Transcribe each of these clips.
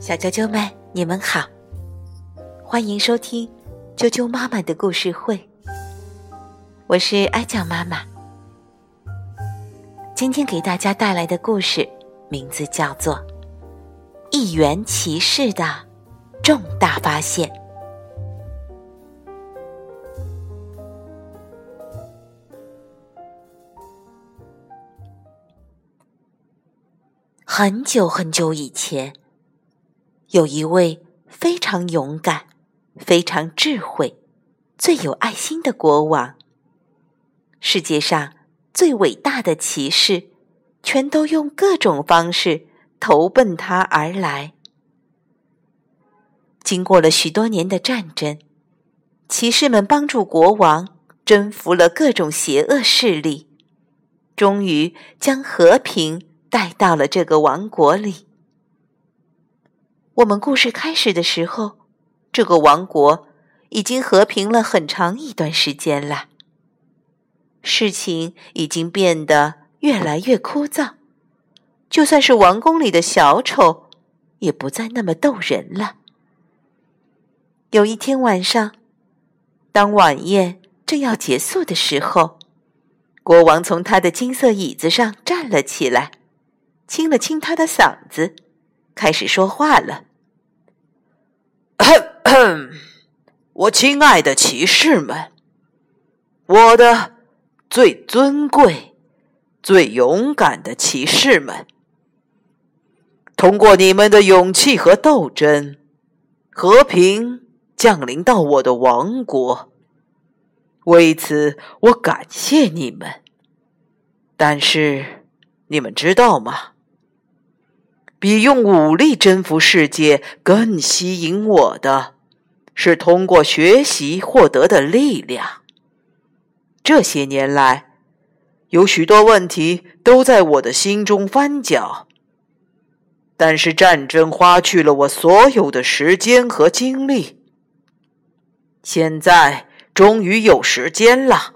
小啾啾们，你们好，欢迎收听啾啾妈妈的故事会。我是哀酱妈妈，今天给大家带来的故事名字叫做《一元骑士的重大发现》。很久很久以前。有一位非常勇敢、非常智慧、最有爱心的国王。世界上最伟大的骑士，全都用各种方式投奔他而来。经过了许多年的战争，骑士们帮助国王征服了各种邪恶势力，终于将和平带到了这个王国里。我们故事开始的时候，这个王国已经和平了很长一段时间了。事情已经变得越来越枯燥，就算是王宫里的小丑，也不再那么逗人了。有一天晚上，当晚宴正要结束的时候，国王从他的金色椅子上站了起来，清了清他的嗓子。开始说话了。咳 咳我亲爱的骑士们，我的最尊贵、最勇敢的骑士们，通过你们的勇气和斗争，和平降临到我的王国。为此，我感谢你们。但是，你们知道吗？比用武力征服世界更吸引我的，是通过学习获得的力量。这些年来，有许多问题都在我的心中翻搅，但是战争花去了我所有的时间和精力。现在终于有时间了，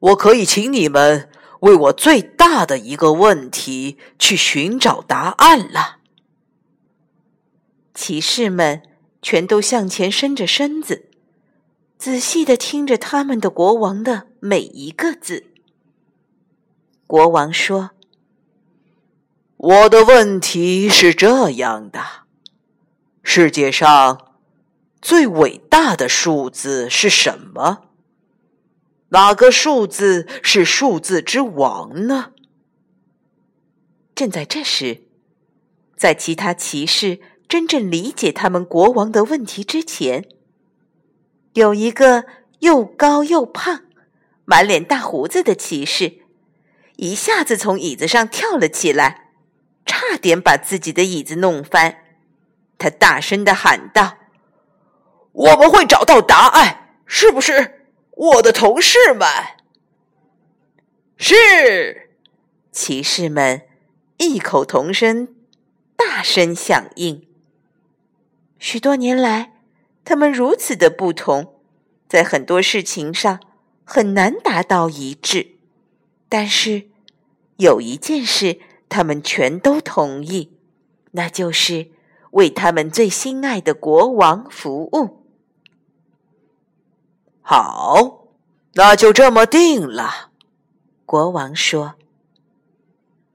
我可以请你们。为我最大的一个问题去寻找答案了。骑士们全都向前伸着身子，仔细的听着他们的国王的每一个字。国王说：“我的问题是这样的：世界上最伟大的数字是什么？”哪个数字是数字之王呢？正在这时，在其他骑士真正理解他们国王的问题之前，有一个又高又胖、满脸大胡子的骑士，一下子从椅子上跳了起来，差点把自己的椅子弄翻。他大声的喊道：“我们会找到答案，是不是？”我的同事们，是骑士们异口同声、大声响应。许多年来，他们如此的不同，在很多事情上很难达到一致。但是有一件事，他们全都同意，那就是为他们最心爱的国王服务。好，那就这么定了。国王说：“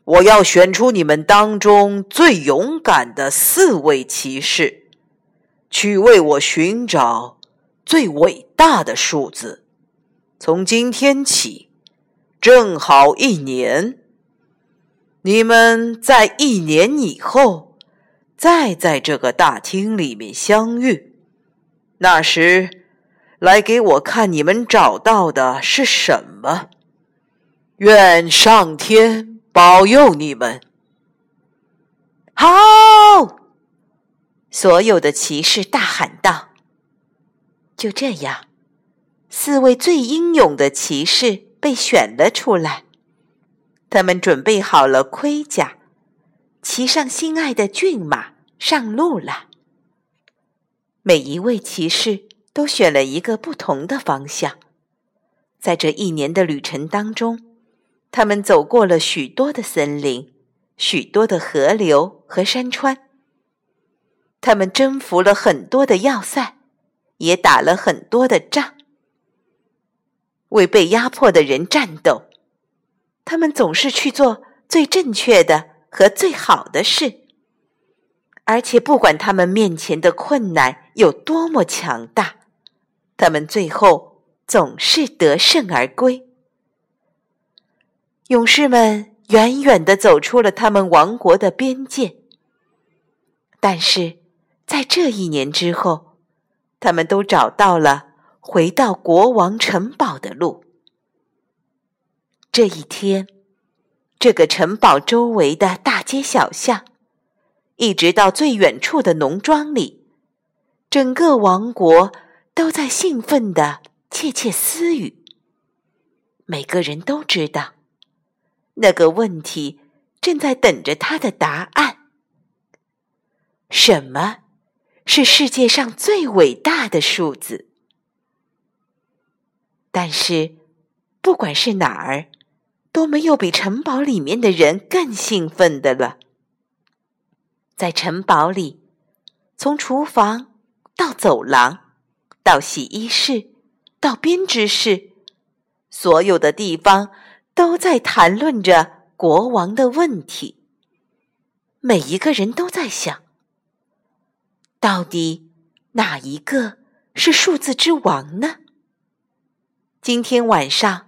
我要选出你们当中最勇敢的四位骑士，去为我寻找最伟大的数字。从今天起，正好一年。你们在一年以后，再在这个大厅里面相遇。那时。”来给我看，你们找到的是什么？愿上天保佑你们！好！所有的骑士大喊道。就这样，四位最英勇的骑士被选了出来。他们准备好了盔甲，骑上心爱的骏马，上路了。每一位骑士。都选了一个不同的方向，在这一年的旅程当中，他们走过了许多的森林，许多的河流和山川。他们征服了很多的要塞，也打了很多的仗，为被压迫的人战斗。他们总是去做最正确的和最好的事，而且不管他们面前的困难有多么强大，他们最后总是得胜而归。勇士们远远地走出了他们王国的边界，但是。在这一年之后，他们都找到了回到国王城堡的路。这一天，这个城堡周围的大街小巷，一直到最远处的农庄里，整个王国都在兴奋地窃窃私语。每个人都知道，那个问题正在等着他的答案：什么？是世界上最伟大的数字，但是不管是哪儿，都没有比城堡里面的人更兴奋的了。在城堡里，从厨房到走廊，到洗衣室，到编织室，所有的地方都在谈论着国王的问题。每一个人都在想。到底哪一个是数字之王呢？今天晚上，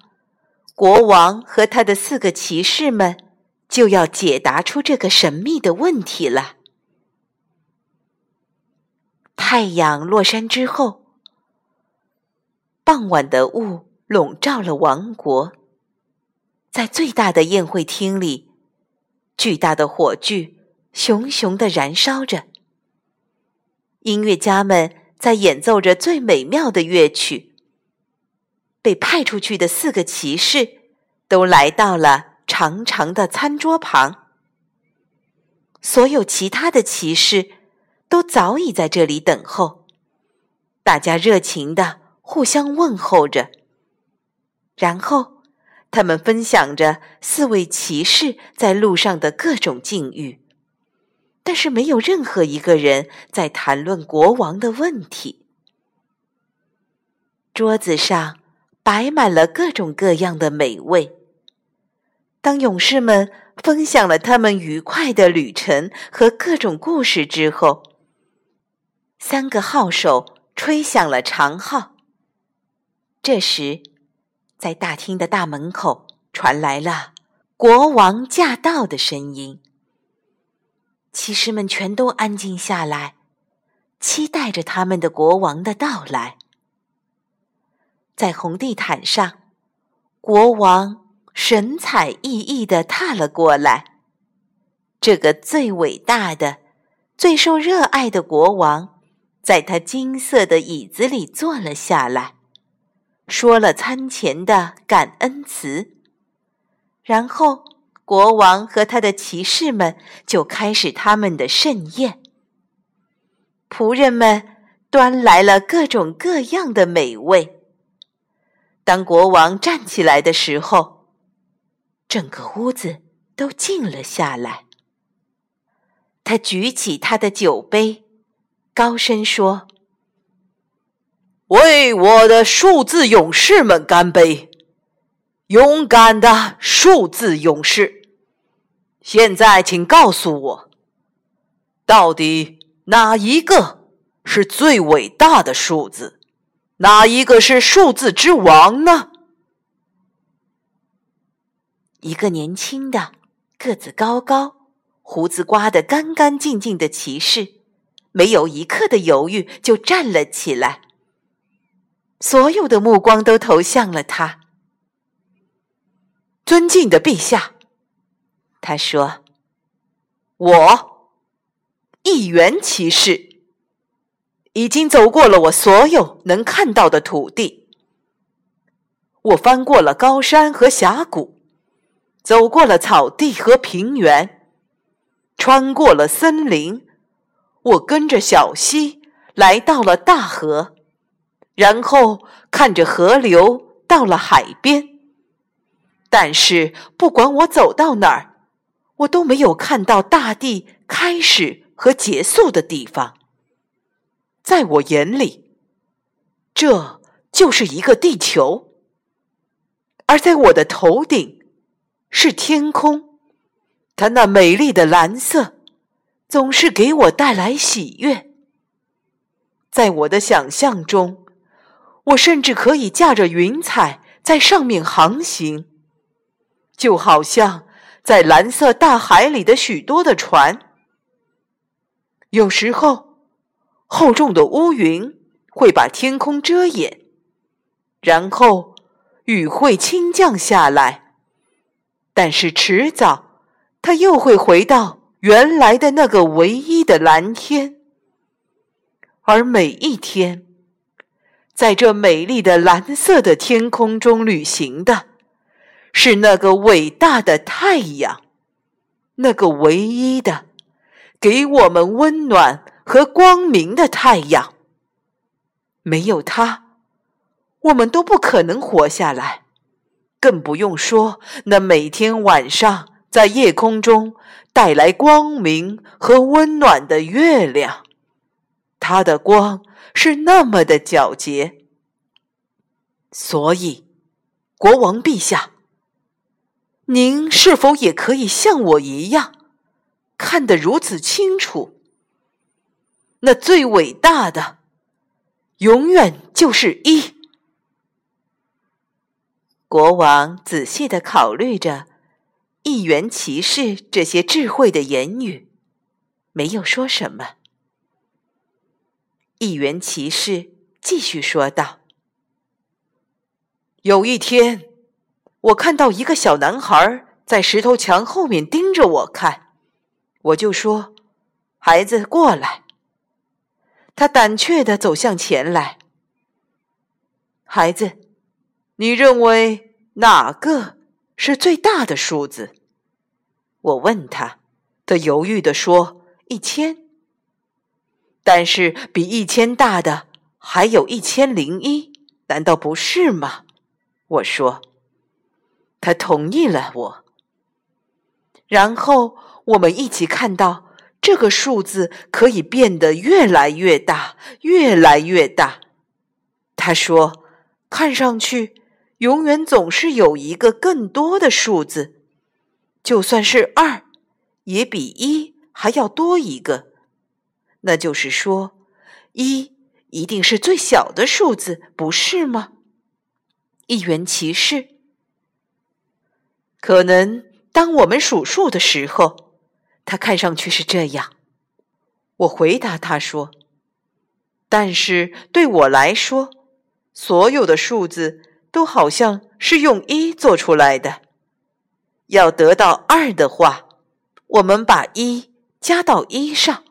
国王和他的四个骑士们就要解答出这个神秘的问题了。太阳落山之后，傍晚的雾笼罩了王国，在最大的宴会厅里，巨大的火炬熊熊的燃烧着。音乐家们在演奏着最美妙的乐曲。被派出去的四个骑士都来到了长长的餐桌旁。所有其他的骑士都早已在这里等候。大家热情的互相问候着，然后他们分享着四位骑士在路上的各种境遇。但是没有任何一个人在谈论国王的问题。桌子上摆满了各种各样的美味。当勇士们分享了他们愉快的旅程和各种故事之后，三个号手吹响了长号。这时，在大厅的大门口传来了“国王驾到”的声音。骑士们全都安静下来，期待着他们的国王的到来。在红地毯上，国王神采奕奕地踏了过来。这个最伟大的、最受热爱的国王，在他金色的椅子里坐了下来，说了餐前的感恩词，然后。国王和他的骑士们就开始他们的盛宴。仆人们端来了各种各样的美味。当国王站起来的时候，整个屋子都静了下来。他举起他的酒杯，高声说：“为我的数字勇士们干杯！”勇敢的数字勇士，现在请告诉我，到底哪一个是最伟大的数字？哪一个是数字之王呢？一个年轻的、个子高高、胡子刮得干干净净的骑士，没有一刻的犹豫，就站了起来。所有的目光都投向了他。尊敬的陛下，他说：“我一元骑士已经走过了我所有能看到的土地。我翻过了高山和峡谷，走过了草地和平原，穿过了森林。我跟着小溪来到了大河，然后看着河流到了海边。”但是，不管我走到哪儿，我都没有看到大地开始和结束的地方。在我眼里，这就是一个地球，而在我的头顶是天空，它那美丽的蓝色总是给我带来喜悦。在我的想象中，我甚至可以驾着云彩在上面航行，就好像在蓝色大海里的许多的船。有时候。厚重的乌云会把天空遮掩，然后雨会倾降下来，但是迟早它又会回到原来的那个唯一的蓝天。而每一天，在这美丽的蓝色的天空中旅行的，是那个伟大的太阳，那个唯一的给我们温暖。和光明的太阳，没有它，我们都不可能活下来，更不用说那每天晚上在夜空中带来光明和温暖的月亮。它的光是那么的皎洁，所以，国王陛下，您是否也可以像我一样，看得如此清楚？那最伟大的，永远就是一。国王仔细的考虑着一元骑士这些智慧的言语，没有说什么。一元骑士继续说道：“有一天，我看到一个小男孩在石头墙后面盯着我看，我就说：‘孩子，过来。’”他胆怯的走向前来。孩子，你认为哪个是最大的数字？我问他，他犹豫的说：“一千。”但是比一千大的还有一千零一，难道不是吗？我说。他同意了我。然后我们一起看到。这个数字可以变得越来越大，越来越大。他说：“看上去，永远总是有一个更多的数字，就算是二，也比一还要多一个。那就是说，一一定是最小的数字，不是吗？”一元骑士，可能当我们数数的时候。他看上去是这样，我回答他说：“但是对我来说，所有的数字都好像是用一做出来的。要得到二的话，我们把一加到一上；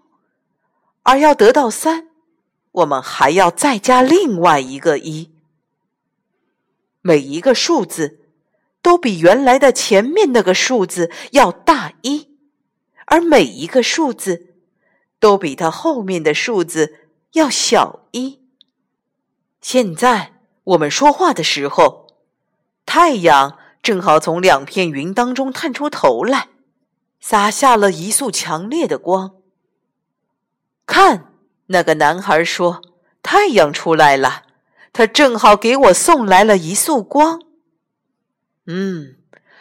而要得到三，我们还要再加另外一个一。每一个数字都比原来的前面那个数字要大一。”而每一个数字都比它后面的数字要小一。现在我们说话的时候，太阳正好从两片云当中探出头来，洒下了一束强烈的光。看，那个男孩说：“太阳出来了，他正好给我送来了一束光。”嗯，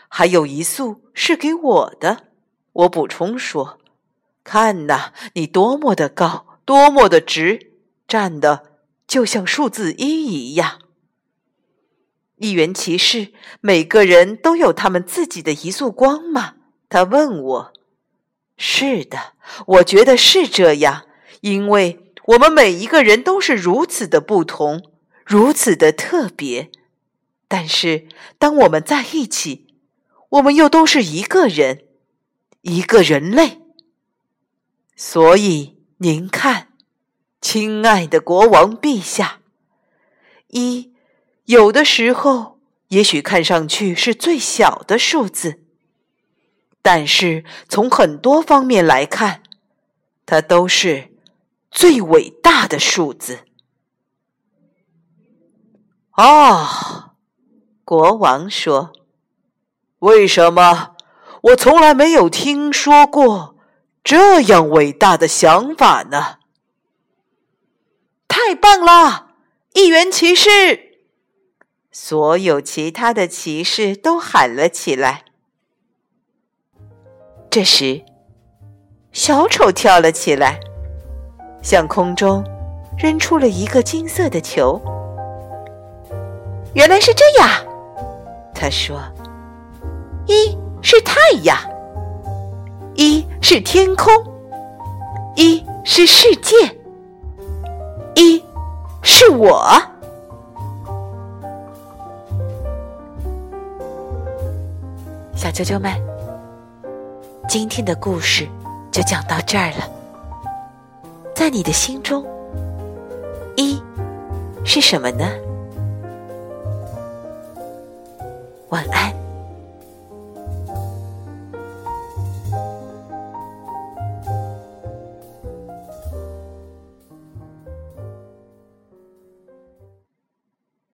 还有一束是给我的。我补充说：“看呐，你多么的高，多么的直，站的就像数字一一样。”一元骑士，每个人都有他们自己的一束光吗？他问我。是的，我觉得是这样，因为我们每一个人都是如此的不同，如此的特别。但是当我们在一起，我们又都是一个人。一个人类，所以您看，亲爱的国王陛下，一有的时候也许看上去是最小的数字，但是从很多方面来看，它都是最伟大的数字。哦，国王说：“为什么？”我从来没有听说过这样伟大的想法呢！太棒了，一元骑士！所有其他的骑士都喊了起来。这时，小丑跳了起来，向空中扔出了一个金色的球。原来是这样，他说：“一是太阳，一是天空，一是世界，一是我。”小啾啾们，今天的故事就讲到这儿了。在你的心中，一是什么呢？